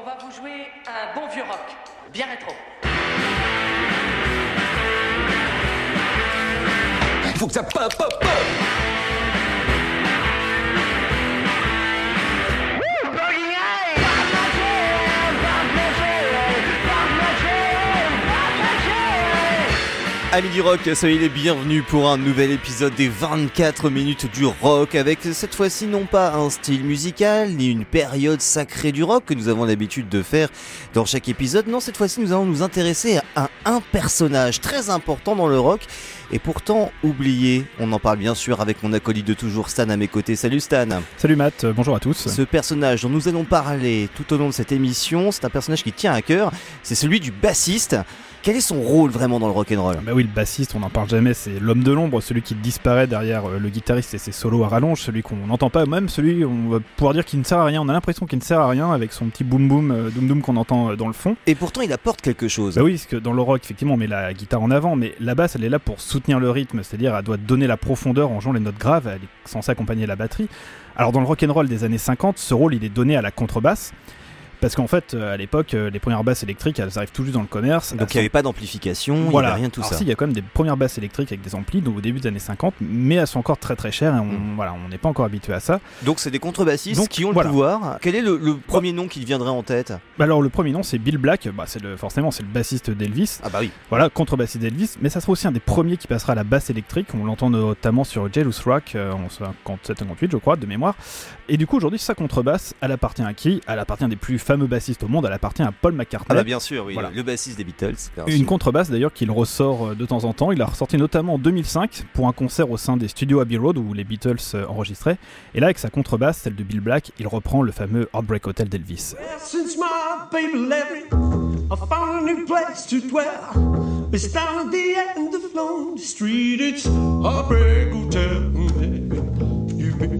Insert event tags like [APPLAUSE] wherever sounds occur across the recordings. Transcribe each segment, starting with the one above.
on va vous jouer un bon vieux rock, bien rétro. Faut que ça pop, pop, pop Amis du rock, soyez les bienvenus pour un nouvel épisode des 24 minutes du rock avec cette fois-ci non pas un style musical ni une période sacrée du rock que nous avons l'habitude de faire dans chaque épisode. Non, cette fois-ci nous allons nous intéresser à un personnage très important dans le rock et pourtant oublié. On en parle bien sûr avec mon acolyte de toujours Stan à mes côtés. Salut Stan. Salut Matt, euh, bonjour à tous. Ce personnage dont nous allons parler tout au long de cette émission, c'est un personnage qui tient à cœur, c'est celui du bassiste. Quel est son rôle vraiment dans le rock'n'roll? Bah oui, le bassiste, on n'en parle jamais, c'est l'homme de l'ombre, celui qui disparaît derrière euh, le guitariste et ses solos à rallonge, celui qu'on n'entend pas, même celui, on va pouvoir dire qu'il ne sert à rien, on a l'impression qu'il ne sert à rien avec son petit boom boom, euh, doom doom qu'on entend euh, dans le fond. Et pourtant il apporte quelque chose. Bah oui, parce que dans le rock, effectivement, on met la guitare en avant, mais la basse, elle est là pour soutenir le rythme, c'est-à-dire elle doit donner la profondeur en jouant les notes graves, elle est censée accompagner la batterie. Alors dans le rock'n'roll des années 50, ce rôle, il est donné à la contrebasse. Parce qu'en fait, euh, à l'époque, euh, les premières basses électriques, elles arrivent tout juste dans le commerce. Donc il n'y avait pas d'amplification, il n'y avait rien de tout Alors ça. si, il y a quand même des premières basses électriques avec des amplis donc au début des années 50, mais elles sont encore très très chères et on Mm. voilà, on n'est pas encore habitué à ça. Donc c'est des contrebassistes Donc, qui ont voilà. le pouvoir. Quel est le, le premier nom qui viendrait en tête? Bah alors le premier nom c'est Bill Black, bah c'est le forcément c'est le bassiste d'Elvis. Ah bah oui. Voilà, contrebassiste d'Elvis, mais ça sera aussi un des premiers qui passera à la basse électrique. On l'entend notamment sur Jealous Rock euh, en 57-58, je crois, de mémoire. Et du coup, aujourd'hui, sa contrebasse, elle appartient à qui? Elle appartient à des plus fameux bassistes au monde, elle appartient à Paul Ah McCartney. bah bien sûr, oui. Voilà. Le bassiste des Beatles. Une contrebasse d'ailleurs qu'il ressort euh, de temps en temps. Il a ressorti notamment en 2005 pour un concert au sein des studios Abbey Road où les Beatles euh, enregistraient. Et là, avec sa contrebasse, celle de Bill Black, il reprend le fameux Heartbreak Hotel d'Elvis.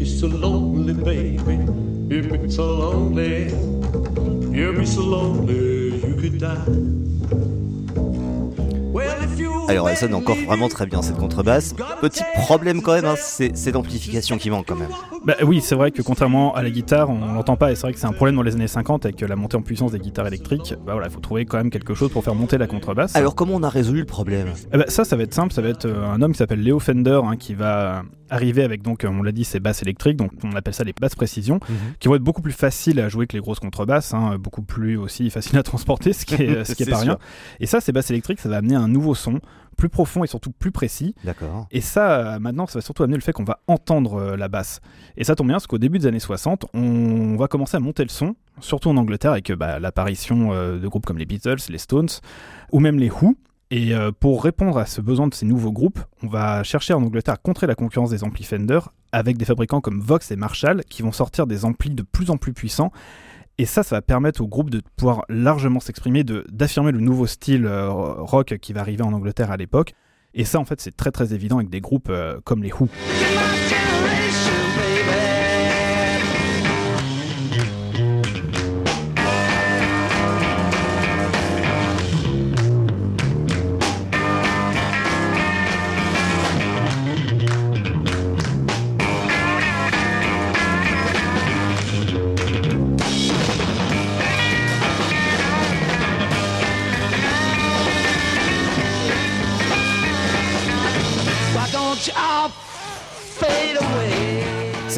It's so lonely, baby. So lonely. You've been so lonely, you could die. Alors elle sonne encore vraiment très bien cette contrebasse. Petit problème quand même, hein, c'est l'amplification qui manque quand même. Bah oui, c'est vrai que contrairement à la guitare, on l'entend pas et c'est vrai que c'est un problème dans les années 50 avec la montée en puissance des guitares électriques. Bah voilà, il faut trouver quand même quelque chose pour faire monter la contrebasse. Alors comment on a résolu le problème? Eh ben, ça, ça va être simple. Ça va être euh, un homme qui s'appelle Léo Fender hein, qui va arriver avec donc, euh, on l'a dit, ses basses électriques. Donc on appelle ça les basses précision, qui vont être beaucoup plus faciles à jouer que les grosses contrebasses, hein, beaucoup plus aussi faciles à transporter, ce qui est, ce qui est [LAUGHS] C'est pas rien. Et ça, ces basses électriques, ça va amener un nouveau son plus profond et surtout plus précis. D'accord. Et ça, euh, maintenant, ça va surtout amener le fait qu'on va entendre euh, la basse. Et ça tombe bien parce qu'au début des années 60, on va commencer à monter le son, surtout en Angleterre, avec euh, bah, l'apparition de groupes comme les Beatles, les Stones, ou même les Who. Et pour répondre à ce besoin de ces nouveaux groupes, on va chercher en Angleterre à contrer la concurrence des amplis Fender avec des fabricants comme Vox et Marshall qui vont sortir des amplis de plus en plus puissants. Et ça, ça va permettre au groupe de pouvoir largement s'exprimer, d'affirmer le nouveau style euh, rock qui va arriver en Angleterre à l'époque. Et ça, en fait, c'est très très évident avec des groupes euh, comme les Who.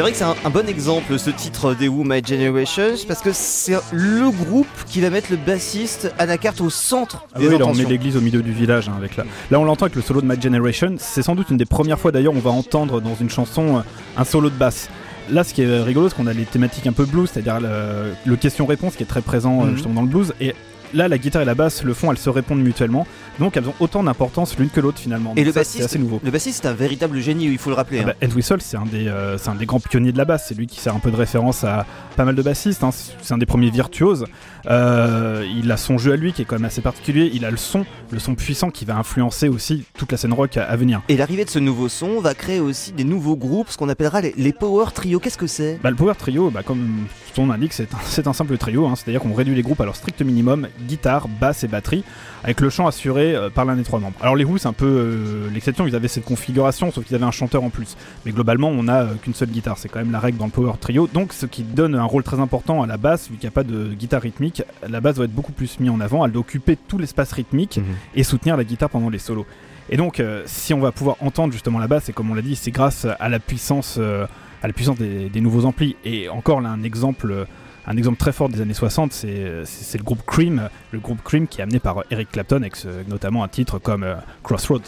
C'est vrai que c'est un, un bon exemple ce titre des Who My Generation parce que c'est le groupe qui va mettre le bassiste à la carte au centre Ah des oui, là on met l'église au milieu du village hein, avec là. Là on l'entend avec le solo de My Generation. C'est sans doute une des premières fois d'ailleurs on va entendre dans une chanson euh, un solo de basse. Là, ce qui est rigolo, c'est qu'on a les thématiques un peu blues, c'est-à-dire le, le question-réponse qui est très présent euh, Mhm. justement dans le blues. Et là, la guitare et la basse, le fond, elles se répondent mutuellement. Donc, elles ont autant d'importance l'une que l'autre finalement. Et Donc le ça, c'est bassiste, assez nouveau. le bassiste c'est un véritable génie, il faut le rappeler. Ah bah, Ed Whistle, c'est un, des, euh, c'est un des grands pionniers de la basse. C'est lui qui sert un peu de référence à pas mal de bassistes. hein. C'est un des premiers virtuoses. Euh, il a son jeu à lui qui est quand même assez particulier. Il a le son, le son puissant qui va influencer aussi toute la scène rock à, à venir. Et l'arrivée de ce nouveau son va créer aussi des nouveaux groupes, ce qu'on appellera les, les Power Trio. Qu'est-ce que c'est? Bah, le Power Trio, bah, comme son nom l'indique, c'est un, simple trio, hein, c'est-à-dire qu'on réduit les groupes à leur strict minimum, guitare, basse et batterie, avec le chant assuré euh, par l'un des trois membres. Alors les Who, c'est un peu euh, l'exception, ils avaient cette configuration, sauf qu'ils avaient un chanteur en plus. Mais globalement, on n'a euh, qu'une seule guitare, c'est quand même la règle dans le power trio, donc ce qui donne un rôle très important à la basse, vu qu'il n'y a pas de guitare rythmique, la basse doit être beaucoup plus mise en avant, elle doit occuper tout l'espace rythmique Mhm. et soutenir la guitare pendant les solos. Et donc, si on va pouvoir entendre justement la basse, et comme on l'a dit, c'est grâce à la puissance, à la puissance des, nouveaux amplis. Et encore là, un exemple, un exemple très fort des années 60, c'est le groupe Cream, le groupe Cream qui est amené par Eric Clapton avec notamment un titre comme euh, Crossroads.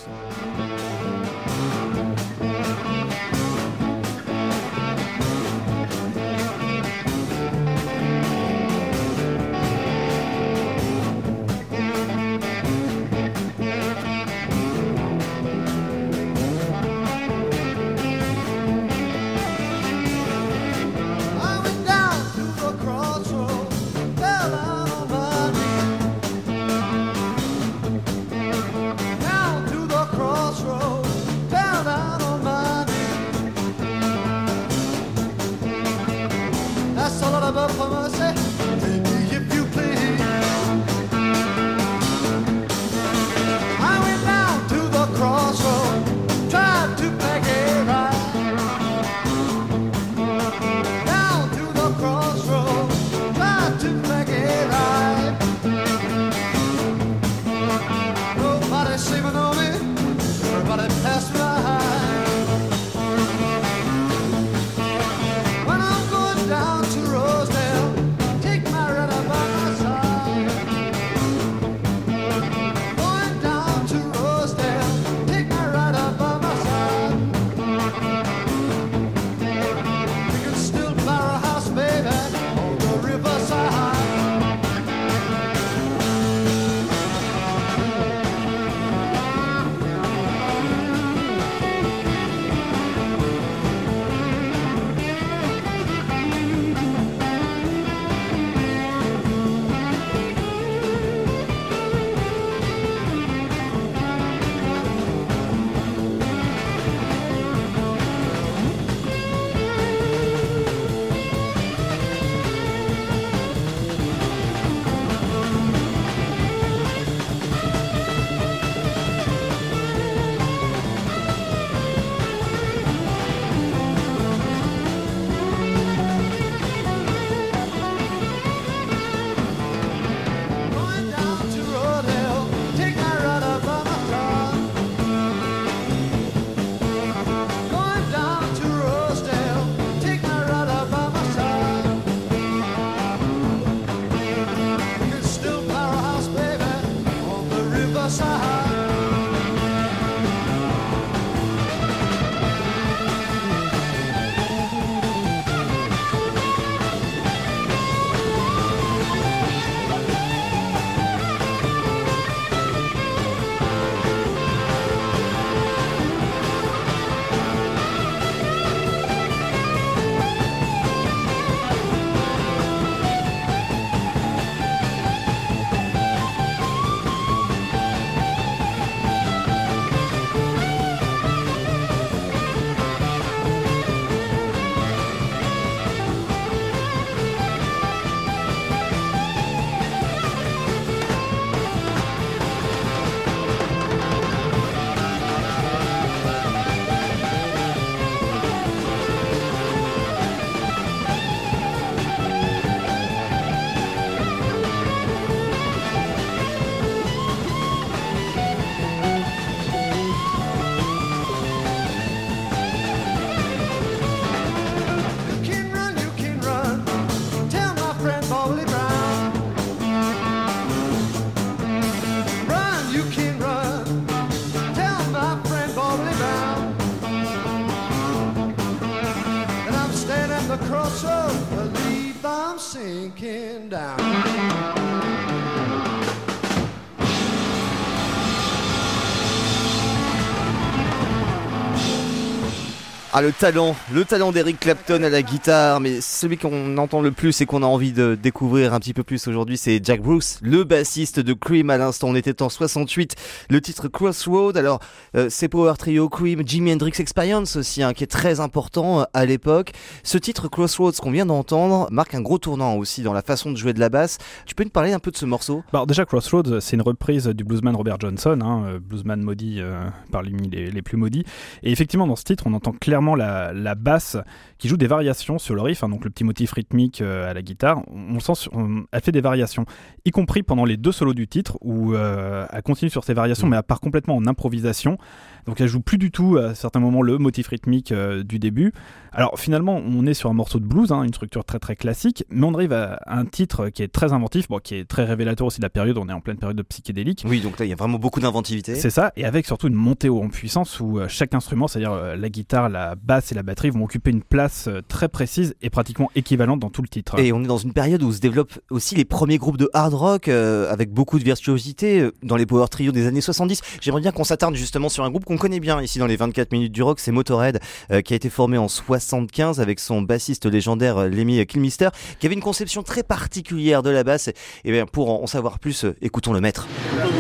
Ah le talent, le talent d'Eric Clapton à la guitare, mais celui qu'on entend le plus et qu'on a envie de découvrir un petit peu plus aujourd'hui, c'est Jack Bruce, le bassiste de Cream à l'instant. On était en 68, le titre Crossroad. Alors euh, c'est Power Trio, Cream, Jimi Hendrix Experience aussi, hein, qui est très important euh, à l'époque. Ce titre Crossroads qu'on vient d'entendre marque un gros tournant aussi dans la façon de jouer de la basse. Tu peux nous parler un peu de ce morceau? Bah, déjà Crossroads, c'est une reprise du bluesman Robert Johnson, hein, euh, bluesman maudit euh, parmi les, les plus maudits. Et effectivement, dans ce titre, on entend clairement la, la basse qui joue des variations sur le riff, hein, donc le petit motif rythmique euh, à la guitare. On sent, sur- on- elle fait des variations, y compris pendant les deux solos du titre où euh, elle continue sur ces variations, mais elle part complètement en improvisation. Donc elle joue plus du tout à certains moments le motif rythmique euh, du début. Alors finalement, on est sur un morceau de blues, hein, une structure très très classique, mais on arrive à un titre qui est très inventif, bon, qui est très révélateur aussi de la période. On est en pleine période de psychédélique. Oui, donc là il y a vraiment beaucoup d'inventivité. C'est ça, et avec surtout une montée en puissance où chaque instrument, c'est-à-dire la guitare, la basse et la batterie, vont occuper une place euh, très précise et pratiquement équivalente dans tout le titre. Et on est dans une période où se développent aussi les premiers groupes de hard rock euh, avec beaucoup de virtuosité euh, dans les power trio des années 70. J'aimerais bien qu'on s'attarde justement sur un groupe qu'on connaît bien ici dans les 24 minutes du rock, c'est Motorhead, euh, qui a été formé en 75 avec son bassiste légendaire Lemmy Kilmister, qui avait une conception très particulière de la basse. Et, et bien pour en savoir plus, écoutons le maître. Well,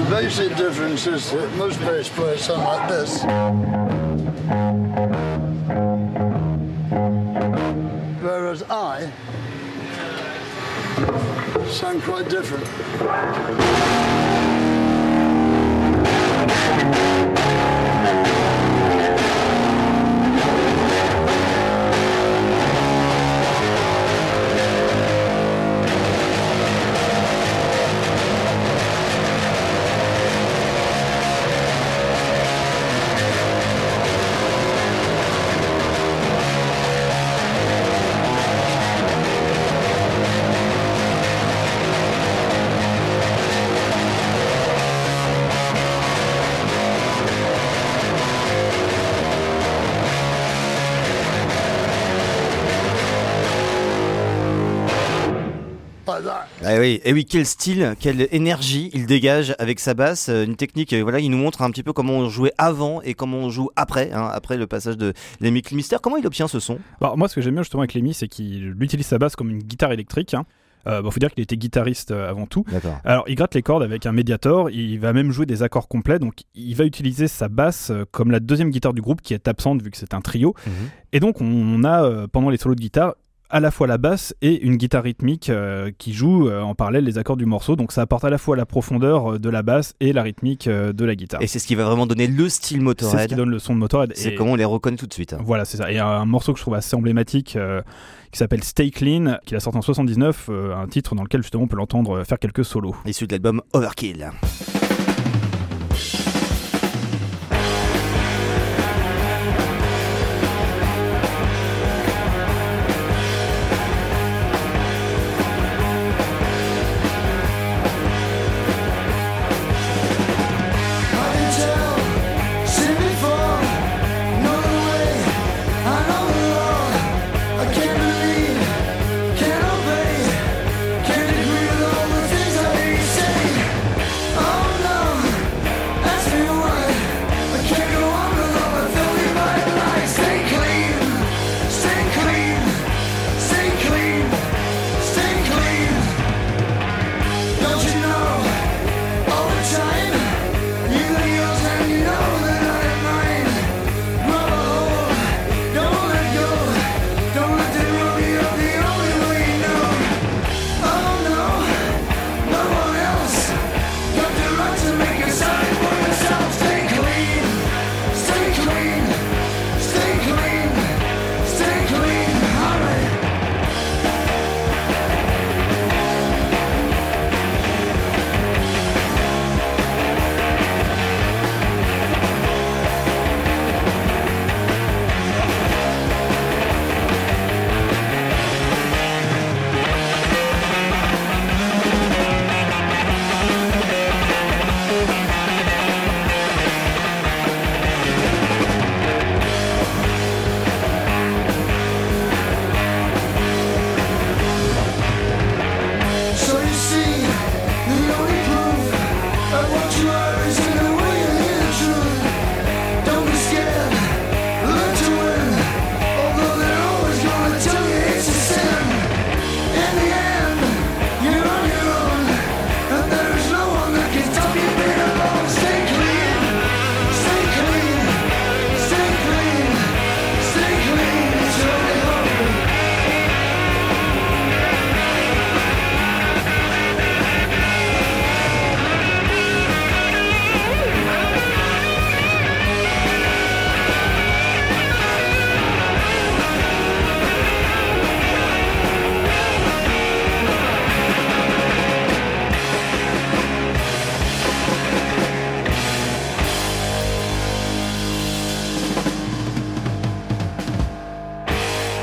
the Whereas I sound quite different. Ah oui, et oui, quel style, quelle énergie il dégage avec sa basse, euh, une technique, euh, voilà, il nous montre un petit peu comment on jouait avant et comment on joue après, hein, après le passage de Lemmy Kilmister. Comment il obtient ce son? Alors, moi, ce que j'aime bien justement avec Lemmy, c'est qu'il utilise sa basse comme une guitare électrique. Hein. Euh, bon, faut dire qu'il était guitariste avant tout. Alors, il gratte les cordes avec un médiator, il va même jouer des accords complets, donc il va utiliser sa basse comme la deuxième guitare du groupe qui est absente vu que c'est un trio. Mhm. Et donc, on a pendant les solos de guitare à la fois la basse et une guitare rythmique euh, qui joue euh, en parallèle les accords du morceau. Donc, ça apporte à la fois la profondeur euh, de la basse et la rythmique de la guitare. Et c'est ce qui va vraiment donner le style C'est ce Motorhead. qui donne le son de Motorhead. C'est comment on les reconnaît tout de suite. hein. voilà, c'est ça. Et un, un morceau que je trouve assez emblématique qui s'appelle Stay Clean, qu'il a sorti en 79, euh, un titre dans lequel justement on peut l'entendre faire quelques solos. Issu de l'album Overkill.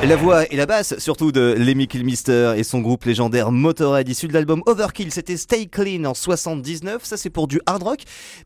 La voix et la basse, surtout de Lemmy Kilmister et son groupe légendaire Motorhead, issu de l'album Overkill, c'était Stay Clean en 79, ça c'est pour du hard rock,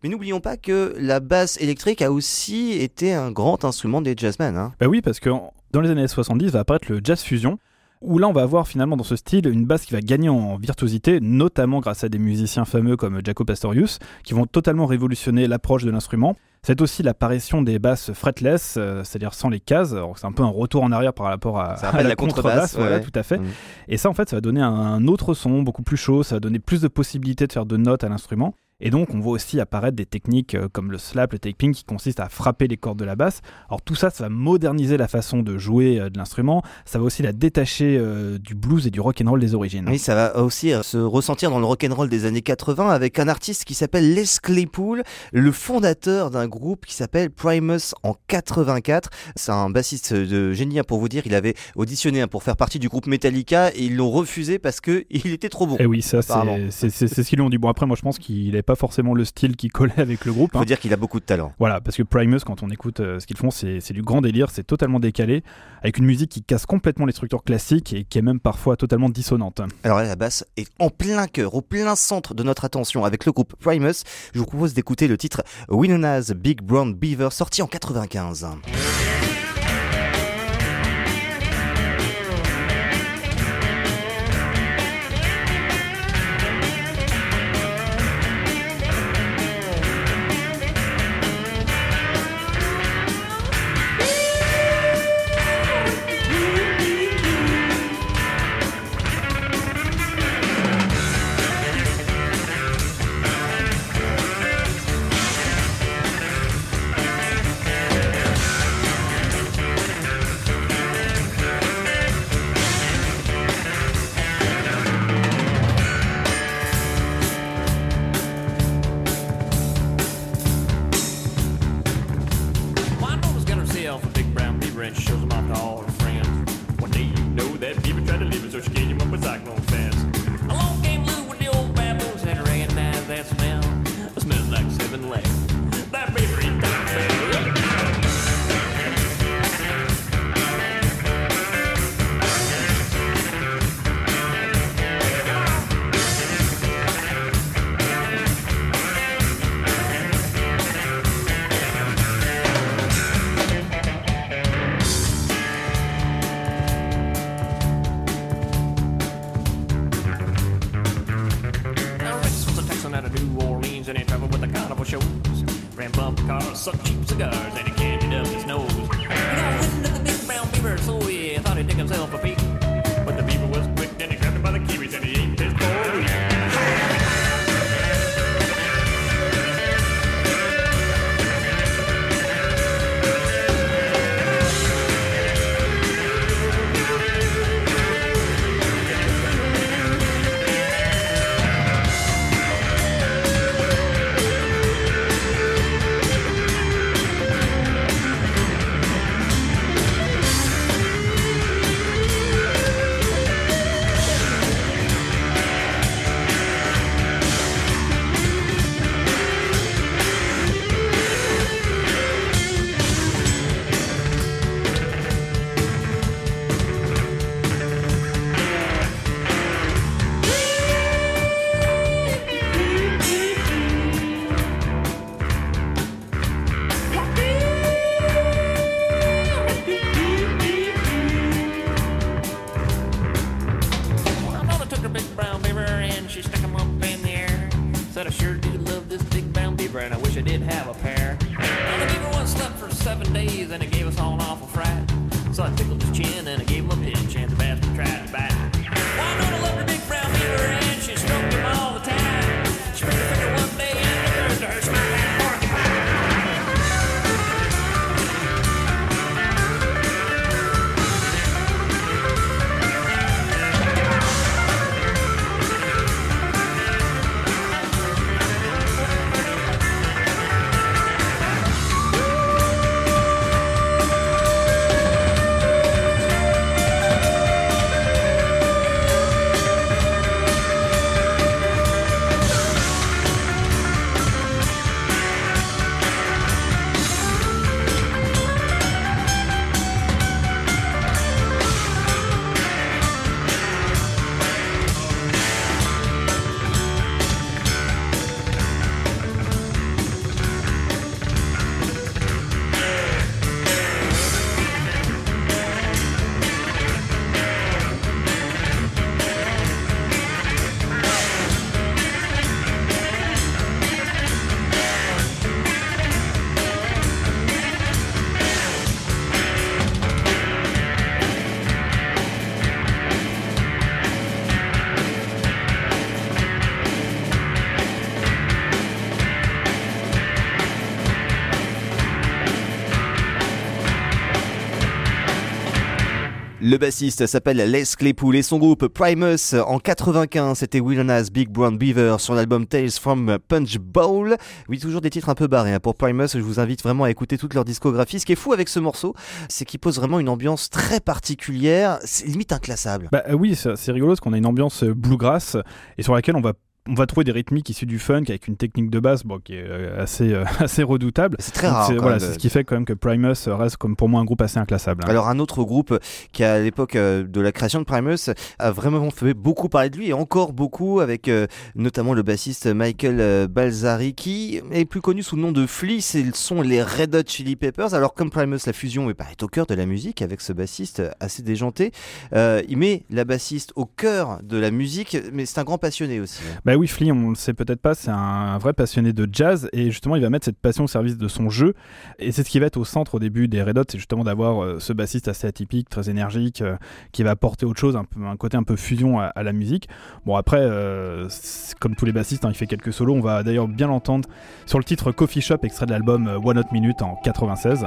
mais n'oublions pas que la basse électrique a aussi été un grand instrument des jazzmen. Hein. Bah oui, parce que dans les années 70 va apparaître le jazz fusion, où là on va avoir finalement dans ce style une basse qui va gagner en virtuosité, notamment grâce à des musiciens fameux comme Jaco Pastorius, qui vont totalement révolutionner l'approche de l'instrument. C'est aussi l'apparition des basses fretless, euh, c'est-à-dire sans les cases. C'est un peu un retour en arrière par rapport à, Ça à la, la contrebasse, voilà, ouais. tout à fait. Mm. Et ça, en fait, ça va donner un autre son, beaucoup plus chaud, ça va donner plus de possibilités de faire de notes à l'instrument. Et donc, on voit aussi apparaître des techniques euh, comme le slap, le taping, qui consistent à frapper les cordes de la basse. Alors, tout ça, ça va moderniser la façon de jouer euh, de l'instrument. Ça va aussi la détacher euh, du blues et du rock and roll des origines. Oui, ça va aussi se ressentir dans le rock'n'roll des années 80 avec un artiste qui s'appelle Les Claypool, le fondateur d'un groupe qui s'appelle Primus en 84. C'est un bassiste de génie hein, pour vous dire. Il avait auditionné hein, pour faire partie du groupe Metallica et ils l'ont refusé parce que [LAUGHS] il était trop bon. Et oui, ça, c'est ce qu'ils lui ont dit. Bon, après, moi, je pense qu'il n'avait pas forcément le style qui collait avec le groupe. Faut hein. dire qu'il a beaucoup de talent. Voilà, parce que Primus, quand on écoute euh, ce qu'ils font, c'est c'est du grand délire, c'est totalement décalé, avec une musique qui casse complètement les structures classiques et qui est même parfois totalement dissonante. Alors là, la basse est en plein cœur, au plein centre de notre attention avec le groupe Primus. Je vous propose d'écouter le titre Winona's Big Brown Beaver sorti en 95. Ran bumper cars, sucked cheap cigars, and he candied up his nose. He got wind of the big brown beaver, so he thought he'd take himself a peek. Le bassiste s'appelle Les Claypool et son groupe Primus en 95 c'était Will Nas Big Brown Beaver sur l'album Tales from Punch Bowl. Oui, toujours des titres un peu barrés hein. pour Primus. Je vous invite vraiment à écouter toute leur discographie. Ce qui est fou avec ce morceau, c'est qu'il pose vraiment une ambiance très particulière, c'est limite inclassable. Bah euh, oui, c'est c'est rigolo parce qu'on a une ambiance euh, bluegrass et sur laquelle on va on va trouver des rythmiques issus du funk avec une technique de basse bon, qui est euh, assez, euh, [LAUGHS] assez redoutable. C'est très rare. c'est- Voilà, de- ce qui fait quand même que Primus reste comme pour moi un groupe assez inclassable. hein. Alors un autre groupe qui à l'époque euh, de la création de Primus a vraiment fait beaucoup parler de lui et encore beaucoup avec euh, notamment le bassiste Michael Balzari qui est plus connu sous le nom de Flea, ce sont les Red Hot Chili Peppers. Alors comme Primus la fusion est, bah, est au cœur de la musique avec ce bassiste assez déjanté, euh, il met la bassiste au cœur de la musique mais c'est un grand passionné aussi. hein. Bah oui, Flea, on le sait peut-être pas, c'est un vrai passionné de jazz et justement il va mettre cette passion au service de son jeu et c'est ce qui va être au centre au début des Red Hot, c'est justement d'avoir euh, ce bassiste assez atypique, très énergique, euh, qui va apporter autre chose, un, côté un peu fusion à, la musique. Bon après, euh, comme tous les bassistes, hein, il fait quelques solos, on va d'ailleurs bien l'entendre sur le titre Coffee Shop, extrait de l'album One Hot Minute en 96.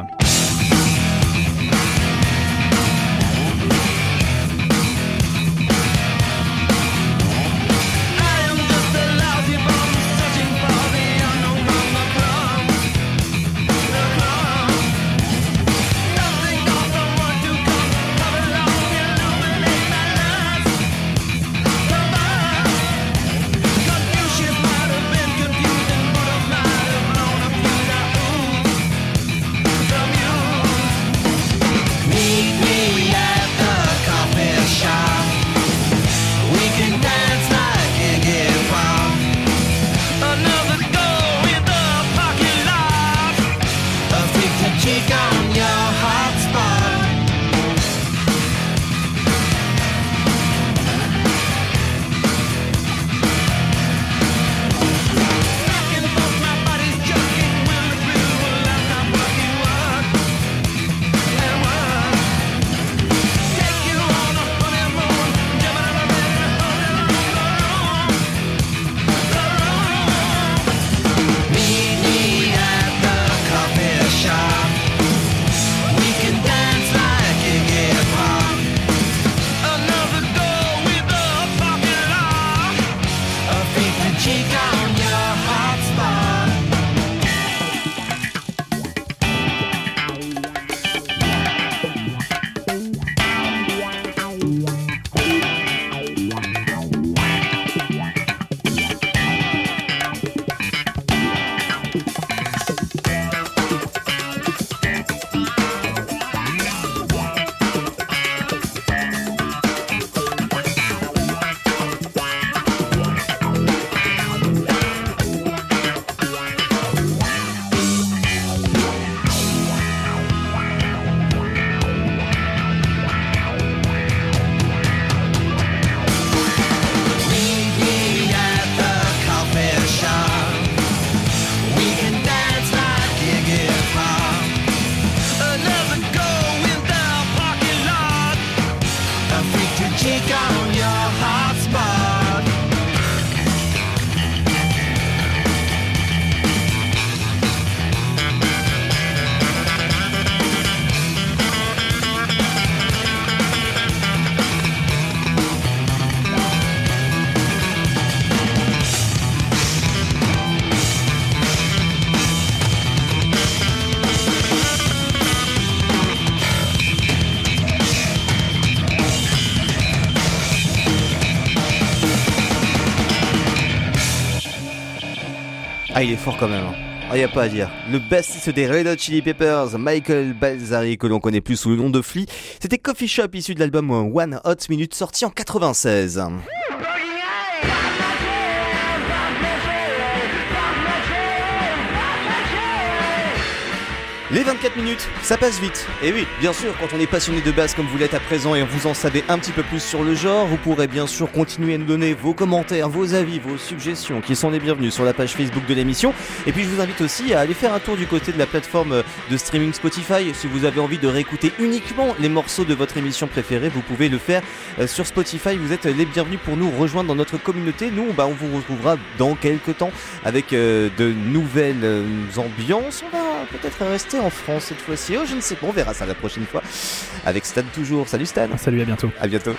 Ah, il est fort quand même. hein. Ah, y a pas à dire. Le bassiste des Red Hot Chili Peppers, Michael Balzari, que l'on connaît plus sous le nom de Flea, c'était Coffee Shop issu de l'album One Hot Minute sorti en 96. Les 24 minutes, ça passe vite. Et oui, bien sûr, quand on est passionné de basse comme vous l'êtes à présent et vous en savez un petit peu plus sur le genre, vous pourrez bien sûr continuer à nous donner vos commentaires, vos avis, vos suggestions qui sont les bienvenus sur la page Facebook de l'émission. Et puis je vous invite aussi à aller faire un tour du côté de la plateforme de streaming Spotify. Si vous avez envie de réécouter uniquement les morceaux de votre émission préférée, vous pouvez le faire euh, sur Spotify. Vous êtes les bienvenus pour nous rejoindre dans notre communauté. Nous, bah, on vous retrouvera dans quelques temps avec euh, de nouvelles euh, ambiances. On va peut-être rester en France cette fois-ci. Oh, je ne sais pas, on verra ça la prochaine fois. Avec Stan toujours. Salut Stan. Salut, à bientôt. À bientôt.